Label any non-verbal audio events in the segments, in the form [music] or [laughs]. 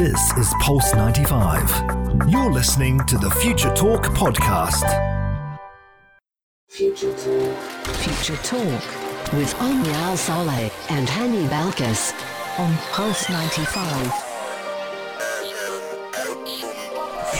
This is Pulse 95. You're listening to the Future Talk podcast. Future Talk. Future Talk with Omnia Saleh and Hani Balkis on Pulse 95.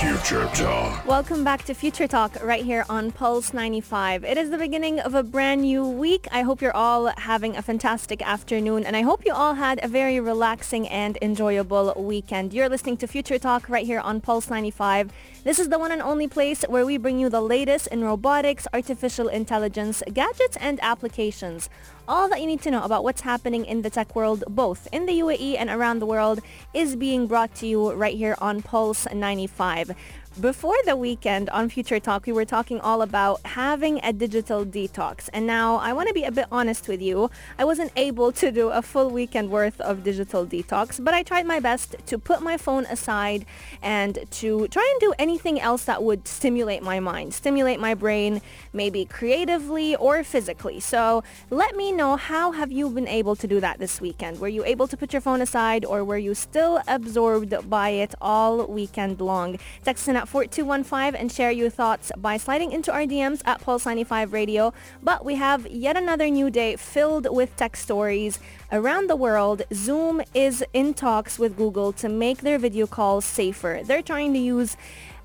Future Talk. Welcome back to Future Talk right here on Pulse 95. It is the beginning of a brand new week. I hope you're all having a fantastic afternoon and I hope you all had a very relaxing and enjoyable weekend. You're listening to Future Talk right here on Pulse 95. This is the one and only place where we bring you the latest in robotics, artificial intelligence, gadgets and applications. All that you need to know about what's happening in the tech world, both in the UAE and around the world, is being brought to you right here on Pulse 95. Before the weekend on Future Talk, we were talking all about having a digital detox. And now I want to be a bit honest with you. I wasn't able to do a full weekend worth of digital detox, but I tried my best to put my phone aside and to try and do anything else that would stimulate my mind, stimulate my brain, maybe creatively or physically. So let me know how have you been able to do that this weekend? Were you able to put your phone aside or were you still absorbed by it all weekend long? Text at 4215 and share your thoughts by sliding into our DMs at Pulse 95 Radio. But we have yet another new day filled with tech stories around the world. Zoom is in talks with Google to make their video calls safer. They're trying to use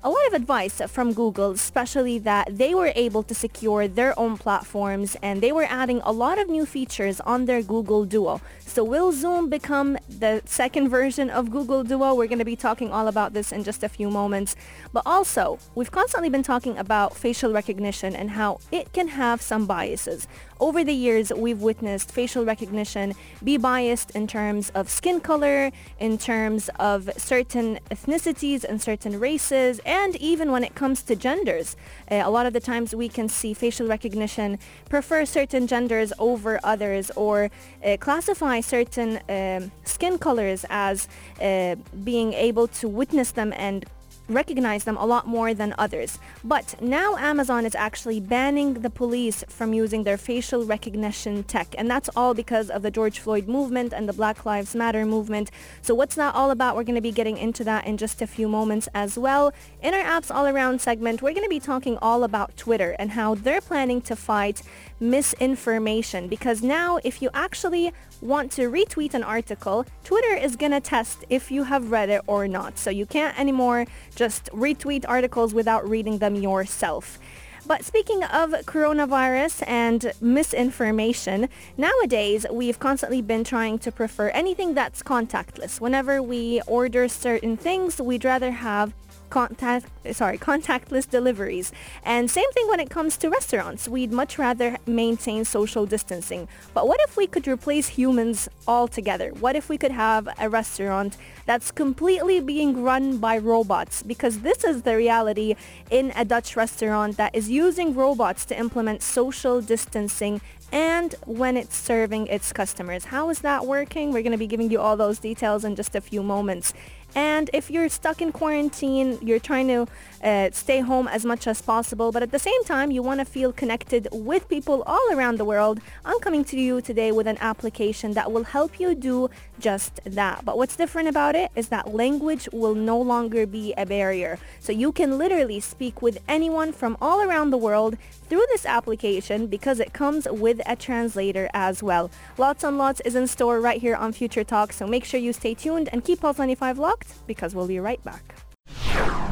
a lot of advice from Google, especially that they were able to secure their own platforms and they were adding a lot of new features on their Google Duo. So will Zoom become the second version of Google Duo? We're going to be talking all about this in just a few moments. But also, we've constantly been talking about facial recognition and how it can have some biases. Over the years, we've witnessed facial recognition be biased in terms of skin color, in terms of certain ethnicities and certain races, and even when it comes to genders. Uh, a lot of the times we can see facial recognition prefer certain genders over others or uh, classify certain um, skin colors as uh, being able to witness them and recognize them a lot more than others. But now Amazon is actually banning the police from using their facial recognition tech. And that's all because of the George Floyd movement and the Black Lives Matter movement. So what's that all about? We're going to be getting into that in just a few moments as well. In our Apps All Around segment, we're going to be talking all about Twitter and how they're planning to fight misinformation because now if you actually want to retweet an article, Twitter is going to test if you have read it or not. So you can't anymore just retweet articles without reading them yourself. But speaking of coronavirus and misinformation, nowadays we've constantly been trying to prefer anything that's contactless. Whenever we order certain things, we'd rather have contact sorry contactless deliveries and same thing when it comes to restaurants we'd much rather maintain social distancing but what if we could replace humans altogether what if we could have a restaurant that's completely being run by robots because this is the reality in a Dutch restaurant that is using robots to implement social distancing and when it's serving its customers. How is that working? We're going to be giving you all those details in just a few moments. And if you're stuck in quarantine, you're trying to uh, stay home as much as possible, but at the same time, you want to feel connected with people all around the world, I'm coming to you today with an application that will help you do just that. But what's different about it is that language will no longer be a barrier. So you can literally speak with anyone from all around the world through this application because it comes with a translator as well. Lots and lots is in store right here on Future Talk, so make sure you stay tuned and keep Pulse 95 locked because we'll be right back.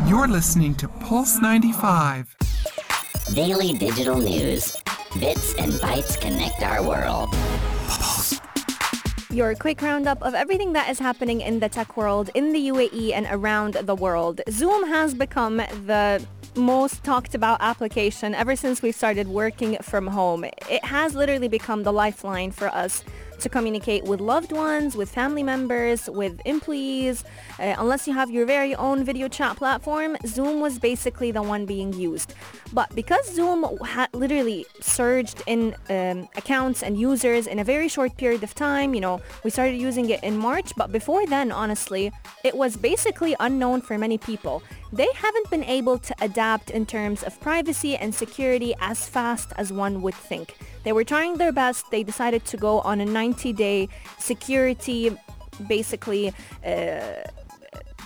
You're listening to Pulse 95. Daily digital news. Bits and bytes connect our world. Your quick roundup of everything that is happening in the tech world in the UAE and around the world. Zoom has become the most talked about application ever since we started working from home. It has literally become the lifeline for us to communicate with loved ones, with family members, with employees. Uh, unless you have your very own video chat platform, Zoom was basically the one being used. But because Zoom had literally surged in um, accounts and users in a very short period of time, you know, we started using it in March, but before then, honestly, it was basically unknown for many people. They haven't been able to adapt in terms of privacy and security as fast as one would think. They were trying their best. They decided to go on a 90-day security, basically, uh,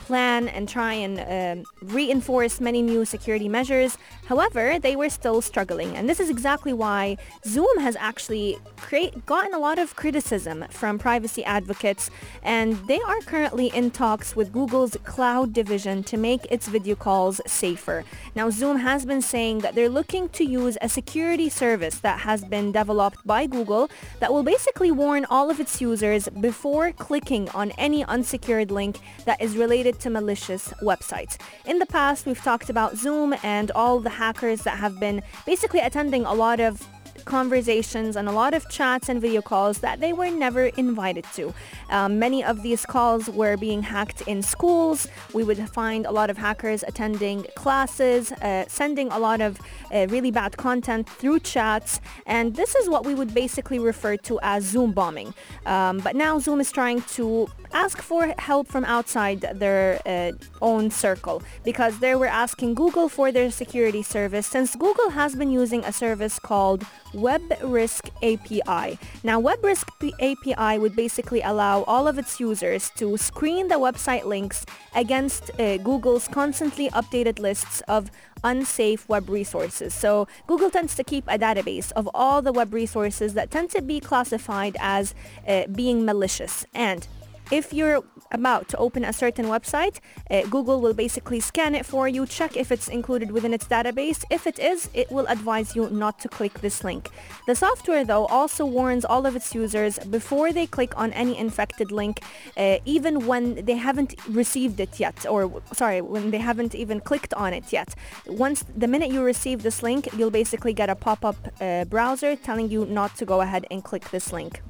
plan and try and um reinforce many new security measures. However, they were still struggling. And this is exactly why Zoom has actually create, gotten a lot of criticism from privacy advocates. And they are currently in talks with Google's cloud division to make its video calls safer. Now, Zoom has been saying that they're looking to use a security service that has been developed by Google that will basically warn all of its users before clicking on any unsecured link that is related to malicious websites. In the past, we've talked about Zoom and all the hackers that have been basically attending a lot of conversations and a lot of chats and video calls that they were never invited to. Um, many of these calls were being hacked in schools. We would find a lot of hackers attending classes, uh, sending a lot of uh, really bad content through chats. And this is what we would basically refer to as Zoom bombing. Um, but now Zoom is trying to ask for help from outside their uh, own circle because they were asking Google for their security service since Google has been using a service called Web Risk API. Now, Web Risk API would basically allow all of its users to screen the website links against uh, Google's constantly updated lists of unsafe web resources. So Google tends to keep a database of all the web resources that tend to be classified as uh, being malicious. And if you're about to open a certain website, uh, Google will basically scan it for you, check if it's included within its database. If it is, it will advise you not to click this link. The software, though, also warns all of its users before they click on any infected link, uh, even when they haven't received it yet, or sorry, when they haven't even clicked on it yet. Once the minute you receive this link, you'll basically get a pop-up uh, browser telling you not to go ahead and click this link.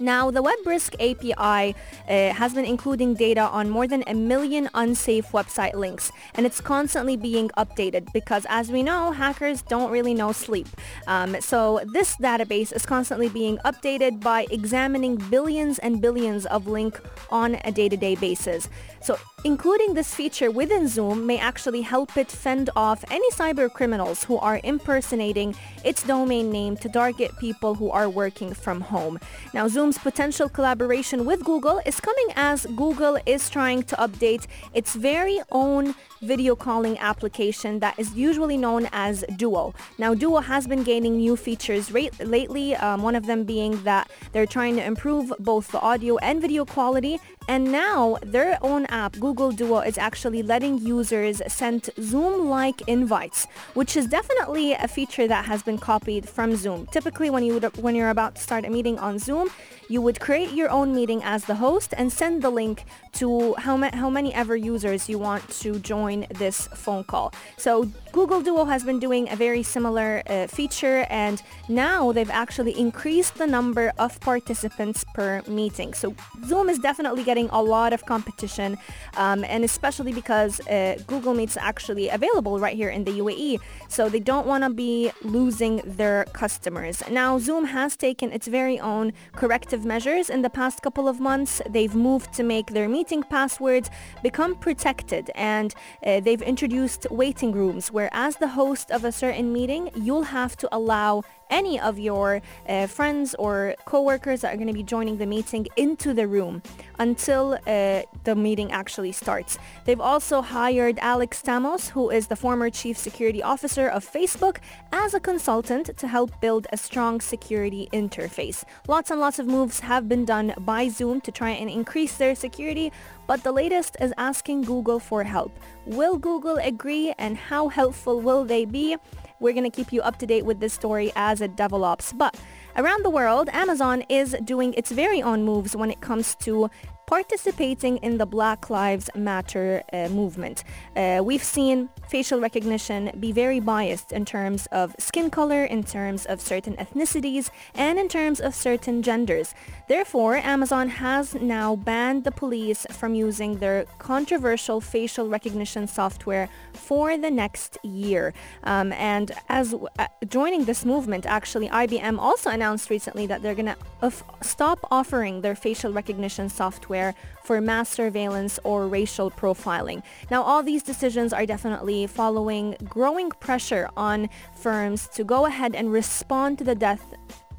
Now, the WebRisk API uh, has been including data on more than a million unsafe website links, and it's constantly being updated because, as we know, hackers don't really know sleep. Um, so this database is constantly being updated by examining billions and billions of links on a day-to-day basis. So including this feature within Zoom may actually help it fend off any cyber criminals who are impersonating its domain name to target people who are working from home. Now, Zoom's potential collaboration with Google is coming as Google is trying to update its very own video calling application that is usually known as Duo. Now, Duo has been gaining new features rate- lately, um, one of them being that they're trying to improve both the audio and video quality. And now their own app, Google Duo, is actually letting users send Zoom-like invites, which is definitely a feature that has been copied from Zoom. Typically, when you would, when you're about to start a meeting on Zoom, you would create your own meeting as the host and send the link to how, ma- how many ever users you want to join this phone call. So Google Duo has been doing a very similar uh, feature and now they've actually increased the number of participants per meeting. So Zoom is definitely getting a lot of competition um, and especially because uh, Google Meet's actually available right here in the UAE. So they don't want to be losing their customers. Now Zoom has taken its very own corrective measures in the past couple of months. They've moved to make their meeting passwords become protected and uh, they've introduced waiting rooms where as the host of a certain meeting, you'll have to allow any of your uh, friends or coworkers that are going to be joining the meeting into the room until uh, the meeting actually starts. They've also hired Alex Stamos, who is the former chief security officer of Facebook, as a consultant to help build a strong security interface. Lots and lots of moves have been done by Zoom to try and increase their security, but the latest is asking Google for help. Will Google agree and how helpful will they be? We're going to keep you up to date with this story as it develops. But around the world, Amazon is doing its very own moves when it comes to participating in the Black Lives Matter uh, movement. Uh, we've seen facial recognition be very biased in terms of skin color, in terms of certain ethnicities, and in terms of certain genders. Therefore, Amazon has now banned the police from using their controversial facial recognition software for the next year. Um, and as uh, joining this movement, actually, IBM also announced recently that they're going to stop offering their facial recognition software for mass surveillance or racial profiling. Now, all these decisions are definitely following growing pressure on firms to go ahead and respond to the death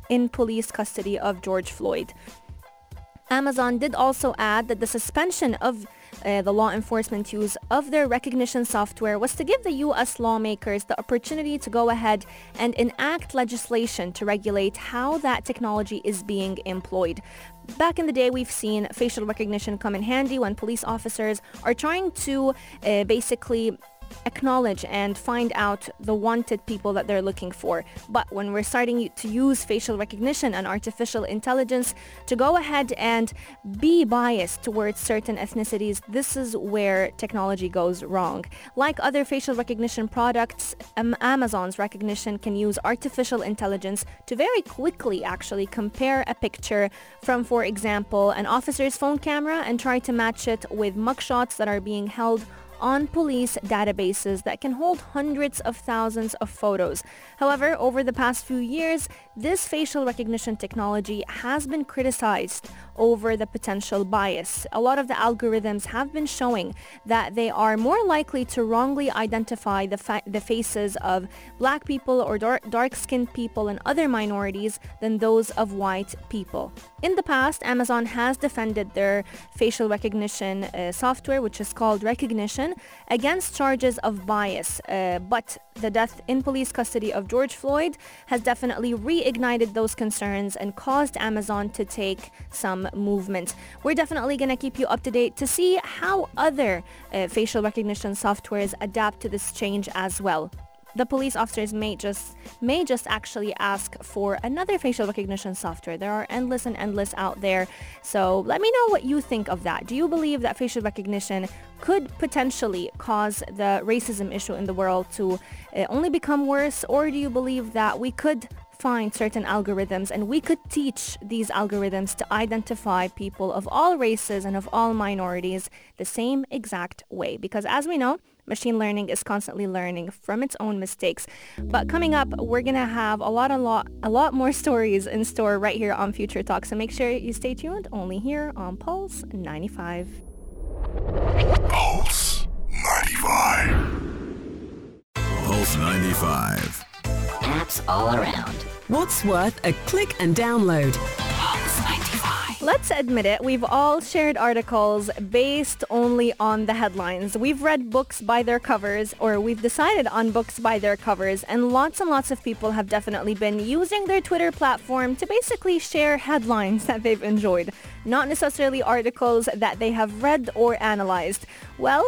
in police custody of George Floyd. Amazon did also add that the suspension of uh, the law enforcement use of their recognition software was to give the U.S. lawmakers the opportunity to go ahead and enact legislation to regulate how that technology is being employed. Back in the day, we've seen facial recognition come in handy when police officers are trying to uh, basically acknowledge and find out the wanted people that they're looking for. But when we're starting to use facial recognition and artificial intelligence to go ahead and be biased towards certain ethnicities, this is where technology goes wrong. Like other facial Rekognition products, Amazon's recognition can use artificial intelligence to very quickly actually compare a picture from, for example, an officer's phone camera and try to match it with mugshots that are being held on police databases that can hold hundreds of thousands of photos. However, over the past few years, this facial recognition technology has been criticized over the potential bias. A lot of the algorithms have been showing that they are more likely to wrongly identify the, fa- the faces of black people or dar- dark-skinned people and other minorities than those of white people. In the past, Amazon has defended their facial recognition uh, software, which is called Rekognition, against charges of bias. Uh, but the death in police custody of George Floyd has definitely reignited those concerns and caused Amazon to take some movement. We're definitely going to keep you up to date to see how other uh, facial recognition softwares adapt to this change as well the police officers may just may just actually ask for another facial recognition software. There are endless and endless out there. So let me know what you think of that. Do you believe that facial recognition could potentially cause the racism issue in the world to uh, only become worse or do you believe that we could find certain algorithms and we could teach these algorithms to identify people of all races and of all minorities the same exact way because as we know Machine learning is constantly learning from its own mistakes. But coming up, we're going to have a lot, a lot, a lot more stories in store right here on Future Talk. So make sure you stay tuned only here on Pulse 95. Pulse 95. Pulse 95. Apps all around. What's worth a click and download? Let's admit it, we've all shared articles based only on the headlines. We've read books by their covers or we've decided on books by their covers and lots and lots of people have definitely been using their Twitter platform to basically share headlines that they've enjoyed, not necessarily articles that they have read or analyzed. Well,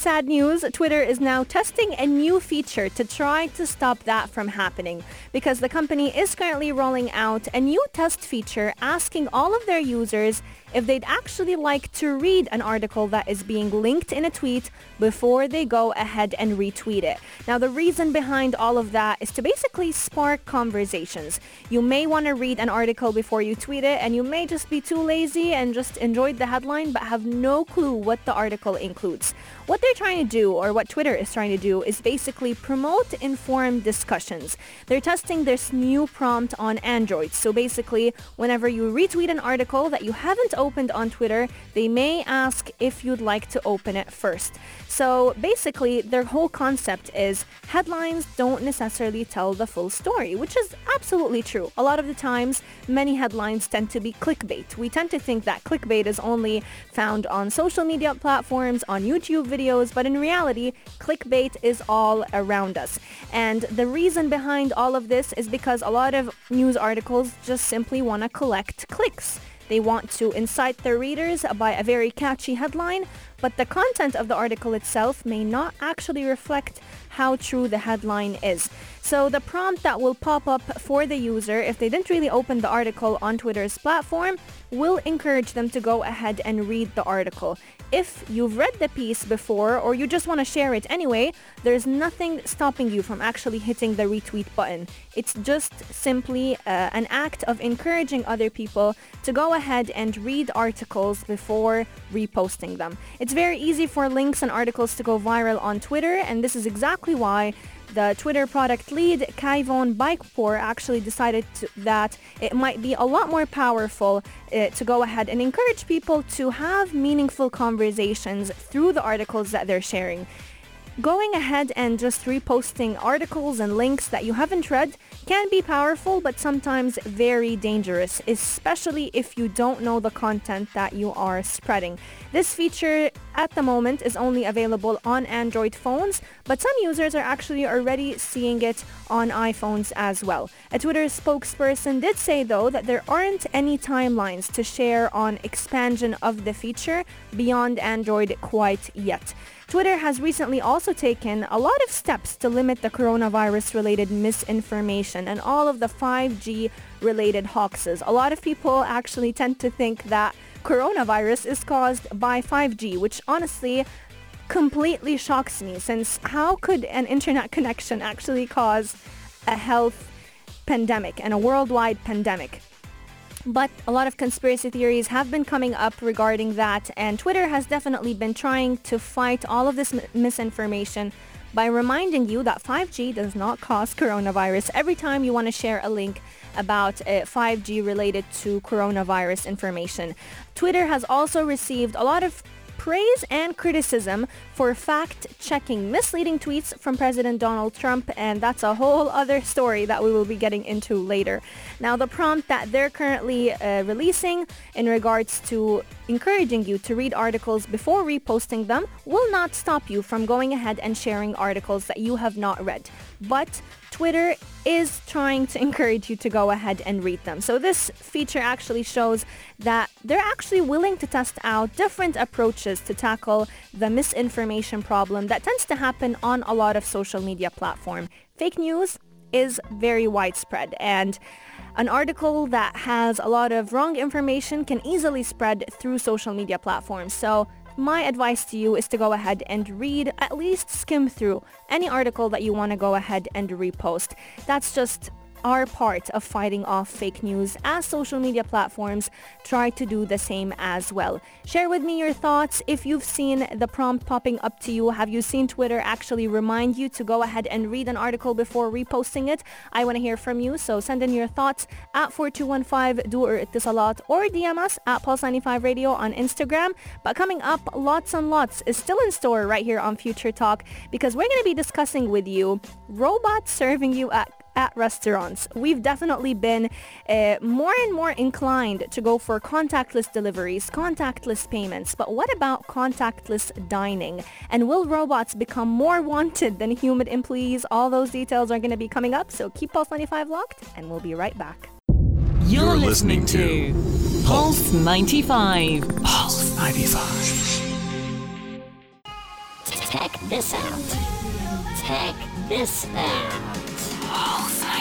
Sad news, Twitter is now testing a new feature to try to stop that from happening because the company is currently rolling out a new test feature asking all of their users if they'd actually like to read an article that is being linked in a tweet before they go ahead and retweet it. Now, the reason behind all of that is to basically spark conversations. You may want to read an article before you tweet it, and you may just be too lazy and just enjoyed the headline but have no clue what the article includes. What they're trying to do, or what Twitter is trying to do, is basically promote informed discussions. They're testing this new prompt on Android. So basically, whenever you retweet an article that you haven't opened on Twitter, they may ask if you'd like to open it first. So basically, their whole concept is headlines don't necessarily tell the full story, which is absolutely true. A lot of the times, many headlines tend to be clickbait. We tend to think that clickbait is only found on social media platforms, on YouTube videos, but in reality, clickbait is all around us. And the reason behind all of this is because a lot of news articles just simply want to collect clicks. They want to incite their readers by a very catchy headline, but the content of the article itself may not actually reflect how true the headline is. So the prompt that will pop up for the user if they didn't really open the article on Twitter's platform will encourage them to go ahead and read the article. If you've read the piece before or you just want to share it anyway, there's nothing stopping you from actually hitting the retweet button. It's just simply uh, an act of encouraging other people to go ahead and read articles before reposting them. It's very easy for links and articles to go viral on Twitter and this is exactly why the Twitter product lead, Kayvon Beykpour, actually decided to, that it might be a lot more powerful uh, to go ahead and encourage people to have meaningful conversations through the articles that they're sharing. Going ahead and just reposting articles and links that you haven't read can be powerful but sometimes very dangerous, especially if you don't know the content that you are spreading. This feature at the moment is only available on Android phones, but some users are actually already seeing it on iPhones as well. A Twitter spokesperson did say though that there aren't any timelines to share on expansion of the feature beyond Android quite yet. Twitter has recently also taken a lot of steps to limit the coronavirus-related misinformation and all of the 5G related hoaxes. A lot of people actually tend to think that coronavirus is caused by 5G, which honestly completely shocks me since how could an internet connection actually cause a health pandemic and a worldwide pandemic? But a lot of conspiracy theories have been coming up regarding that, and Twitter has definitely been trying to fight all of this m- misinformation by reminding you that 5G does not cause coronavirus every time you want to share a link about uh, 5G related to coronavirus information. Twitter has also received a lot of praise and criticism for fact-checking misleading tweets from President Donald Trump, and that's a whole other story that we will be getting into later. Now, the prompt that they're currently uh, releasing in regards to encouraging you to read articles before reposting them will not stop you from going ahead and sharing articles that you have not read. But Twitter is trying to [laughs] encourage you to go ahead and read them. So this feature actually shows that they're actually willing to test out different approaches to tackle the misinformation problem that tends to happen on a lot of social media platforms. Fake news is very widespread and an article that has a lot of wrong information can easily spread through social media platforms. So my advice to you is to go ahead and read, at least skim through any article that you want to go ahead and repost. That's just are part of fighting off fake news as social media platforms try to do the same as well. Share with me your thoughts. If you've seen the prompt popping up to you, have you seen Twitter actually remind you to go ahead and read an article before reposting it? I want to hear from you, so send in your thoughts at 4215 Du'ur Etisalat or DM us at Pulse95 Radio on Instagram. But coming up, lots and lots is still in store right here on Future Talk because we're going to be discussing with you robots serving you at at restaurants. We've definitely been uh, more and more inclined to go for contactless deliveries, contactless payments. But what about contactless dining? And will robots become more wanted than human employees? All those details are going to be coming up. So keep Pulse 95 locked and we'll be right back. You're, You're listening, listening to Pulse 95. Pulse 95. Check this out. Check this out.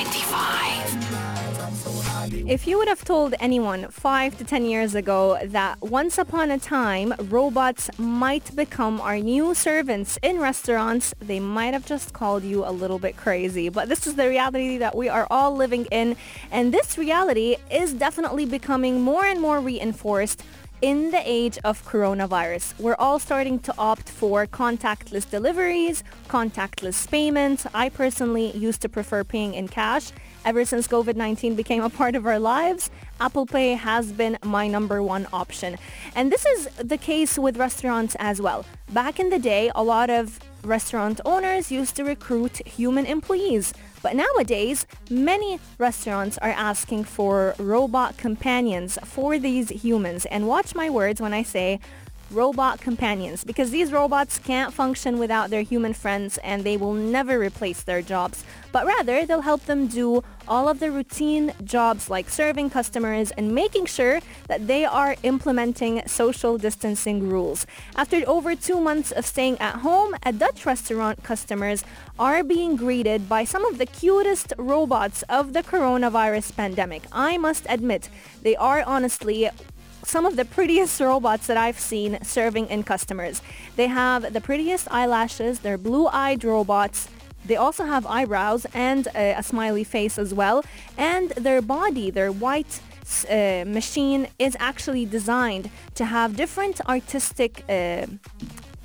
Pulse 95. If you would have told anyone five to ten years ago that once upon a time robots might become our new servants in restaurants, they might have just called you a little bit crazy. But this is the reality that we are all living in. And this reality is definitely becoming more and more reinforced in the age of coronavirus, we're all starting to opt for contactless deliveries, contactless payments. I personally used to prefer paying in cash. Ever since COVID-19 became a part of our lives, Apple Pay has been my number one option. And this is the case with restaurants as well. Back in the day, a lot of restaurant owners used to recruit human employees. But nowadays, many restaurants are asking for robot companions for these humans. And watch my words when I say robot companions because these robots can't function without their human friends and they will never replace their jobs. But rather, they'll help them do all of the routine jobs like serving customers and making sure that they are implementing social distancing rules. After over two months of staying at home, a Dutch restaurant customers are being greeted by some of the cutest robots of the coronavirus pandemic. I must admit, they are honestly some of the prettiest robots that I've seen serving in customers. They have the prettiest eyelashes. They're blue-eyed robots. They also have eyebrows and a, a smiley face as well. And their body, their white uh, machine is actually designed to have different artistic uh,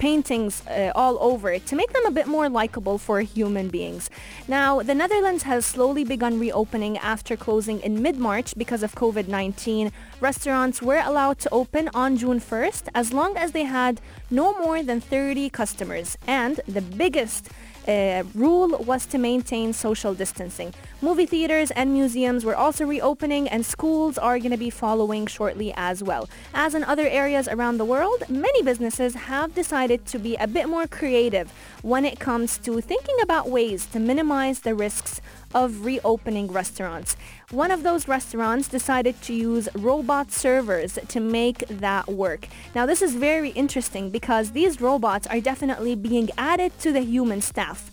paintings uh, all over to make them a bit more likable for human beings. Now, the Netherlands has slowly begun reopening after closing in mid-March because of COVID-19. Restaurants were allowed to open on June 1st as long as they had no more than 30 customers. And the biggest uh, rule was to maintain social distancing. Movie theaters and museums were also reopening and schools are going to be following shortly as well. As in other areas around the world, many businesses have decided to be a bit more creative when it comes to thinking about ways to minimize the risks of reopening restaurants. One of those restaurants decided to use robot servers to make that work. Now this is very interesting because these robots are definitely being added to the human staff.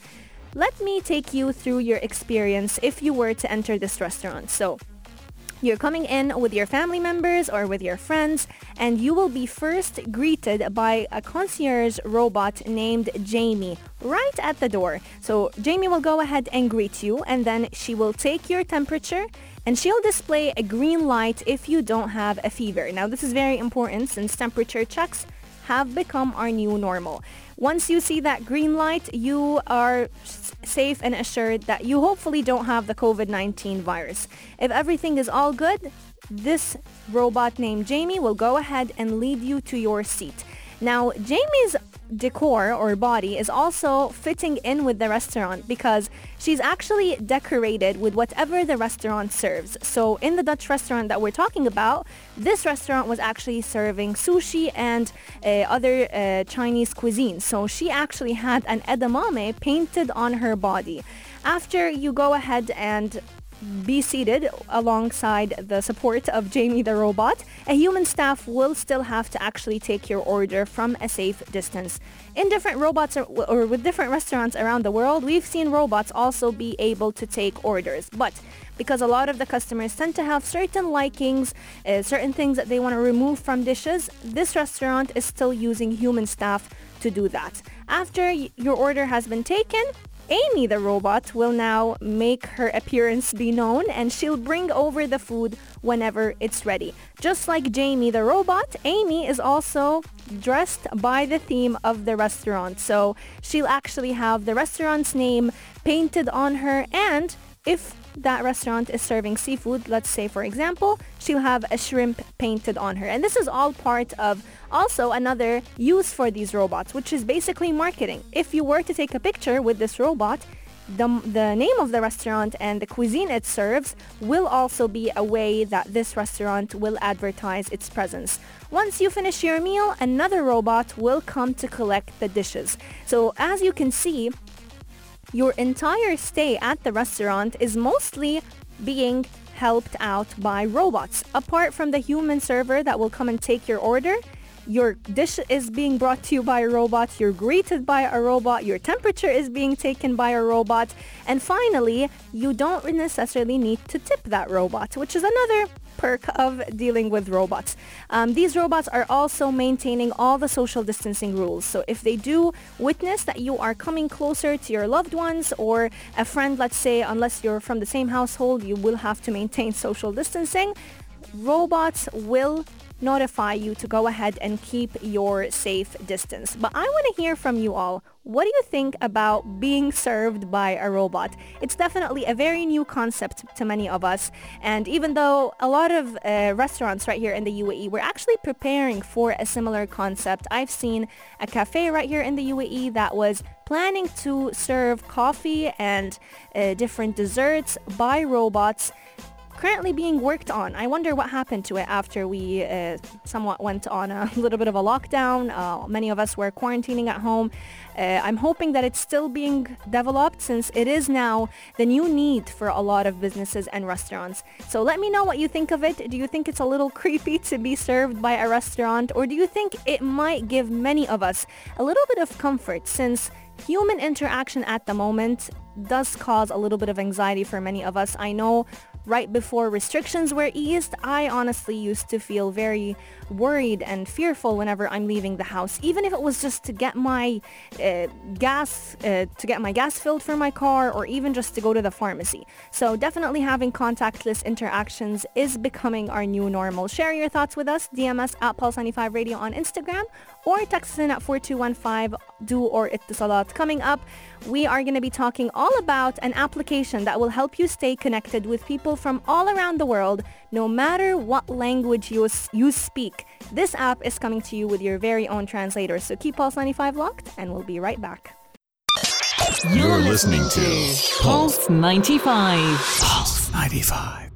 Let me take you through your experience if you were to enter this restaurant. So you're coming in with your family members or with your friends, and you will be first greeted by a concierge robot named Jamie right at the door. So Jamie will go ahead and greet you, and then she will take your temperature and she'll display a green light if you don't have a fever. Now, this is very important since temperature checks have become our new normal. Once you see that green light, you are safe and assured that you hopefully don't have the COVID-19 virus. If everything is all good, this robot named Jamie will go ahead and lead you to your seat. Now, Jamie's decor or body is also fitting in with the restaurant because she's actually decorated with whatever the restaurant serves. So in the Dutch restaurant that we're talking about, this restaurant was actually serving sushi and uh, other uh, Chinese cuisine. So she actually had an edamame painted on her body. After you go ahead and be seated alongside the support of Jamie the robot, a human staff will still have to actually take your order from a safe distance. In different robots or, with different restaurants around the world, we've seen robots also be able to take orders. But because a lot of the customers tend to have certain likings, uh, certain things that they want to remove from dishes, this restaurant is still using human staff to do that. After your order has been taken, Amy the robot will now make her appearance be known and she'll bring over the food whenever it's ready. Just like Jamie the robot, Amy is also dressed by the theme of the restaurant. So she'll actually have the restaurant's name painted on her and if that restaurant is serving seafood, let's say for example, she'll have a shrimp painted on her. And this is all part of also another use for these robots, which is basically marketing. If you were to take a picture with this robot, the, the name of the restaurant and the cuisine it serves will also be a way that this restaurant will advertise its presence. Once you finish your meal, another robot will come to collect the dishes. So as you can see, your entire stay at the restaurant is mostly being helped out by robots. Apart from the human server that will come and take your order, your dish is being brought to you by a robot, you're greeted by a robot, your temperature is being taken by a robot, and finally, you don't necessarily need to tip that robot, which is another perk of dealing with robots. Um, these robots are also maintaining all the social distancing rules. So if they do witness that you are coming closer to your loved ones or a friend, let's say, unless you're from the same household, you will have to maintain [laughs] social distancing. Robots will notify you to go ahead and keep your safe distance. But I want to hear from you all. What do you think about being served by a robot? It's definitely a very new concept to many of us. And even though a lot of uh, restaurants right here in the UAE were actually preparing for a similar concept, I've seen a cafe right here in the UAE that was planning to serve coffee and uh, different desserts by robots currently being worked on. I wonder what happened to it after we uh, somewhat went on a [laughs] little bit of a lockdown. Uh, many of us were quarantining at home. Uh, I'm hoping that it's still being developed since it is now the new need for a lot of businesses and restaurants. So let me know what you think of it. Do you think it's a little [laughs] creepy to be served by a restaurant or do you think it might give many of us a little bit of comfort since human interaction at the moment does cause a little bit of anxiety for many of us. I know right before restrictions were eased, I honestly used to feel very worried and fearful whenever I'm leaving the house, even if it was just to get my uh, gas, uh, to get my gas filled for my car, or even just to go to the pharmacy. So definitely having contactless interactions is becoming our new normal. Share your thoughts with us, DMS at Pulse95 Radio on Instagram, or text us in at 4215 du or Etisalat. Coming up, we are going to be talking all about an application that will help you stay connected with people from all around the world, no matter what language you, you speak. This app is coming to you with your very own translator, so keep Pulse 95 locked, and we'll be right back. You're listening to Pulse 95. Pulse 95.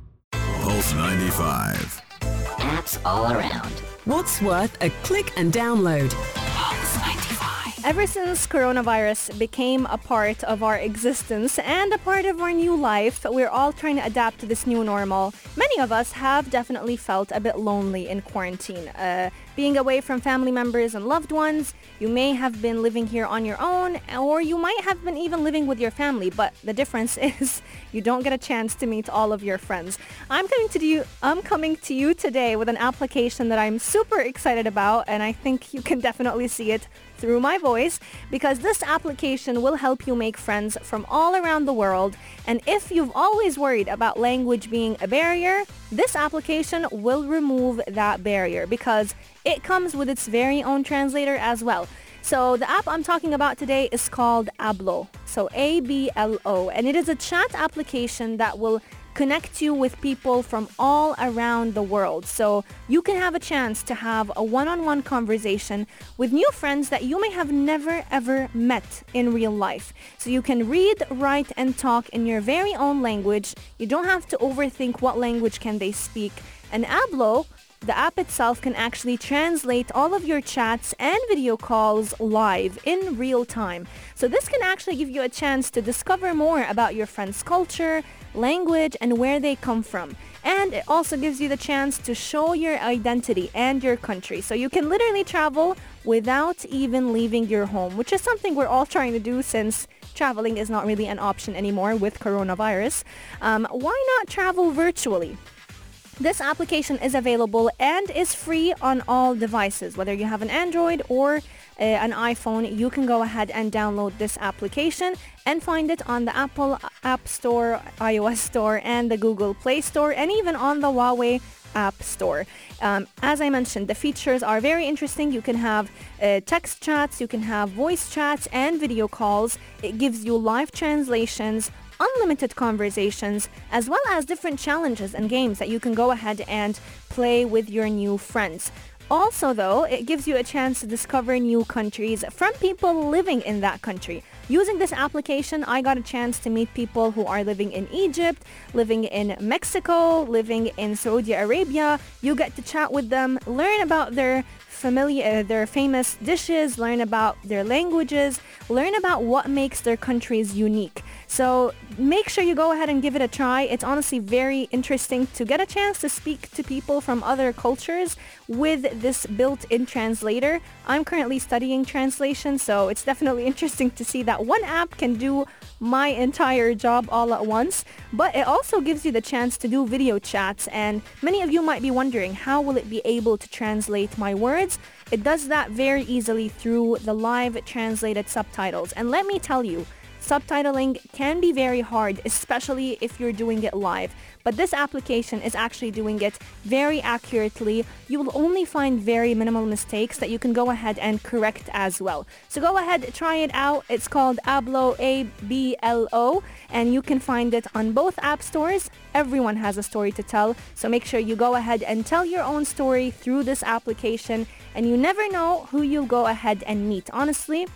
Pulse 95. Apps all around. What's worth a click and download? Pulse 95. Ever since coronavirus became a part of our existence and a part of our new life, we're all trying to adapt to this new normal. Many of us have definitely felt a bit lonely in quarantine. Uh, being away from family members and loved ones, you may have been living here on your own or you might have been even living with your family, but the difference [laughs] is you don't get a chance to meet all of your friends. I'm coming to you I'm coming to you today with an application that I'm super excited about and I think you can [laughs] definitely see it through my voice because this application will help you make friends from all around the world and if you've always worried about language being a barrier, this application will remove that barrier because it comes with its very own translator as well. So the app I'm talking about today is called Ablo. So A-B-L-O. And it is a chat application that will connect you with people from all around the world. So you can have a chance to have a one-on-one conversation with new friends that you may have never ever met in real life. So you can read, write, and talk in your very own language. You don't have to overthink what language can they speak. And Ablo the app itself can actually translate all of your chats and video calls live in real time. So this can actually give you a chance to discover more about your friend's culture, language, and where they come from. And it also gives you the chance to show your identity and your country. So you can literally travel without even leaving your home, which is something we're all trying to do since traveling is not really an option anymore with coronavirus. Um, why not travel virtually? This application is available and is free on all devices. Whether you have an Android or an iPhone, you can go ahead and download this application and find it on the Apple App Store, iOS Store, and the Google Play Store, and even on the Huawei App Store. Um, as I mentioned, the features are very interesting. You can have uh, text chats, you can have voice chats and video calls. It gives you live translations, unlimited conversations, as well as different challenges and games that you can go ahead and play with your new friends. Also, though, it gives you a chance to discover new countries from people living in that country. Using this application, I got a chance to meet people who are living in Egypt, living in Mexico, living in Saudi Arabia. You get to chat with them, learn about their familiar, uh, their famous dishes, learn about their languages, learn about what makes their countries unique. So make sure you go ahead and give it a try. It's honestly very interesting to get a chance to speak to people from other cultures with this built-in translator. I'm currently studying translation, so it's definitely [laughs] interesting to see that one app can do my entire job all at once, but it also gives you the chance to do video chats and many of you might be wondering how will it be able to translate my words? It does that very easily through the live translated subtitles. And let me tell you, subtitling can be very hard, especially if you're doing it live. But this application is actually doing it very accurately. You will only find very minimal mistakes that you can go ahead and correct as well. So go ahead, try it out. It's called Ablo, A-B-L-O, and you can find it on both app stores. Everyone has a story to tell, so make sure you go ahead and tell your own story through this application, and you never know who you'll go ahead and meet. Honestly,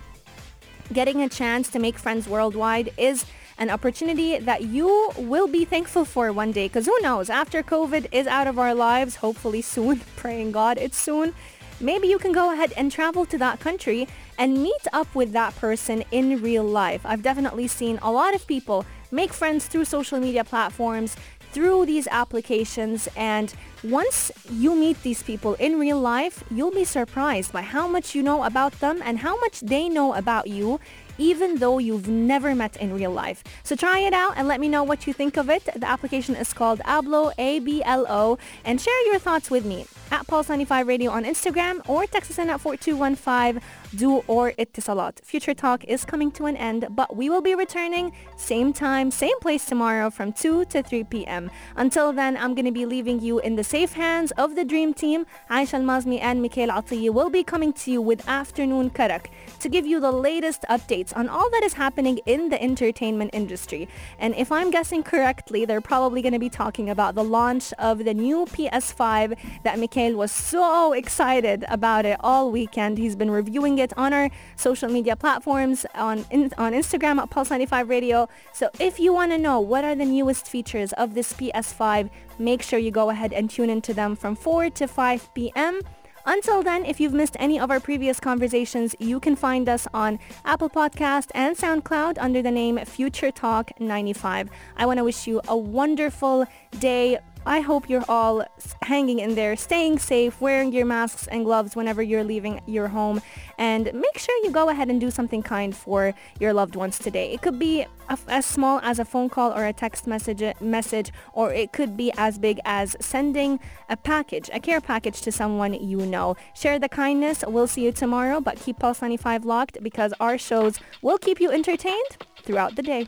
getting a chance to make friends worldwide is an opportunity that you will be thankful for one day because who knows? After covid is out of our lives hopefully soon [laughs] praying god it's soon maybe you can go ahead and travel to that country and meet up with that person in real life. I've definitely seen a lot of people make friends through social media platforms through these applications and once you meet these people in real life, you'll be surprised by how much you know about them and how much they know about you even though you've never met in real life. So try it out and let me know what you think of it. The application is called Ablo, A-B-L-O, and share your thoughts with me at Pulse95 Radio on Instagram or text us in at 4215 du or Etisalat. Future Talk is coming to an end, but we will be returning same time, same place tomorrow from 2 to 3 p.m. Until then, I'm going to be leaving you in the safe hands of the dream team. Aisha Al-Mazmi and Mikhail Atiyi will be coming to you with Afternoon Karak to give you the latest updates on all that is happening in the entertainment industry. And if I'm guessing correctly, they're probably going to be talking about the launch of the new PS5 that Mikhail was so excited about it all weekend. He's been reviewing it on our social media platforms on in, on Instagram at Pulse95 Radio. So if you want to know what are the newest features of this PS5, make sure you go ahead and tune into them from 4 to 5 p.m. Until then, if you've missed any of our previous conversations, you can find us on Apple Podcast and SoundCloud under the name Future Talk 95. I want to wish you a wonderful day I hope you're all hanging in there, staying safe, wearing your masks and gloves whenever you're leaving your home. And make sure you go ahead and do something kind for your loved ones today. It could be as small as a phone call or a text message, message, or it could be as big as sending a package, a care package to someone you know. Share the kindness. We'll see you tomorrow, but keep Pulse 95 locked because our shows will keep you entertained throughout the day.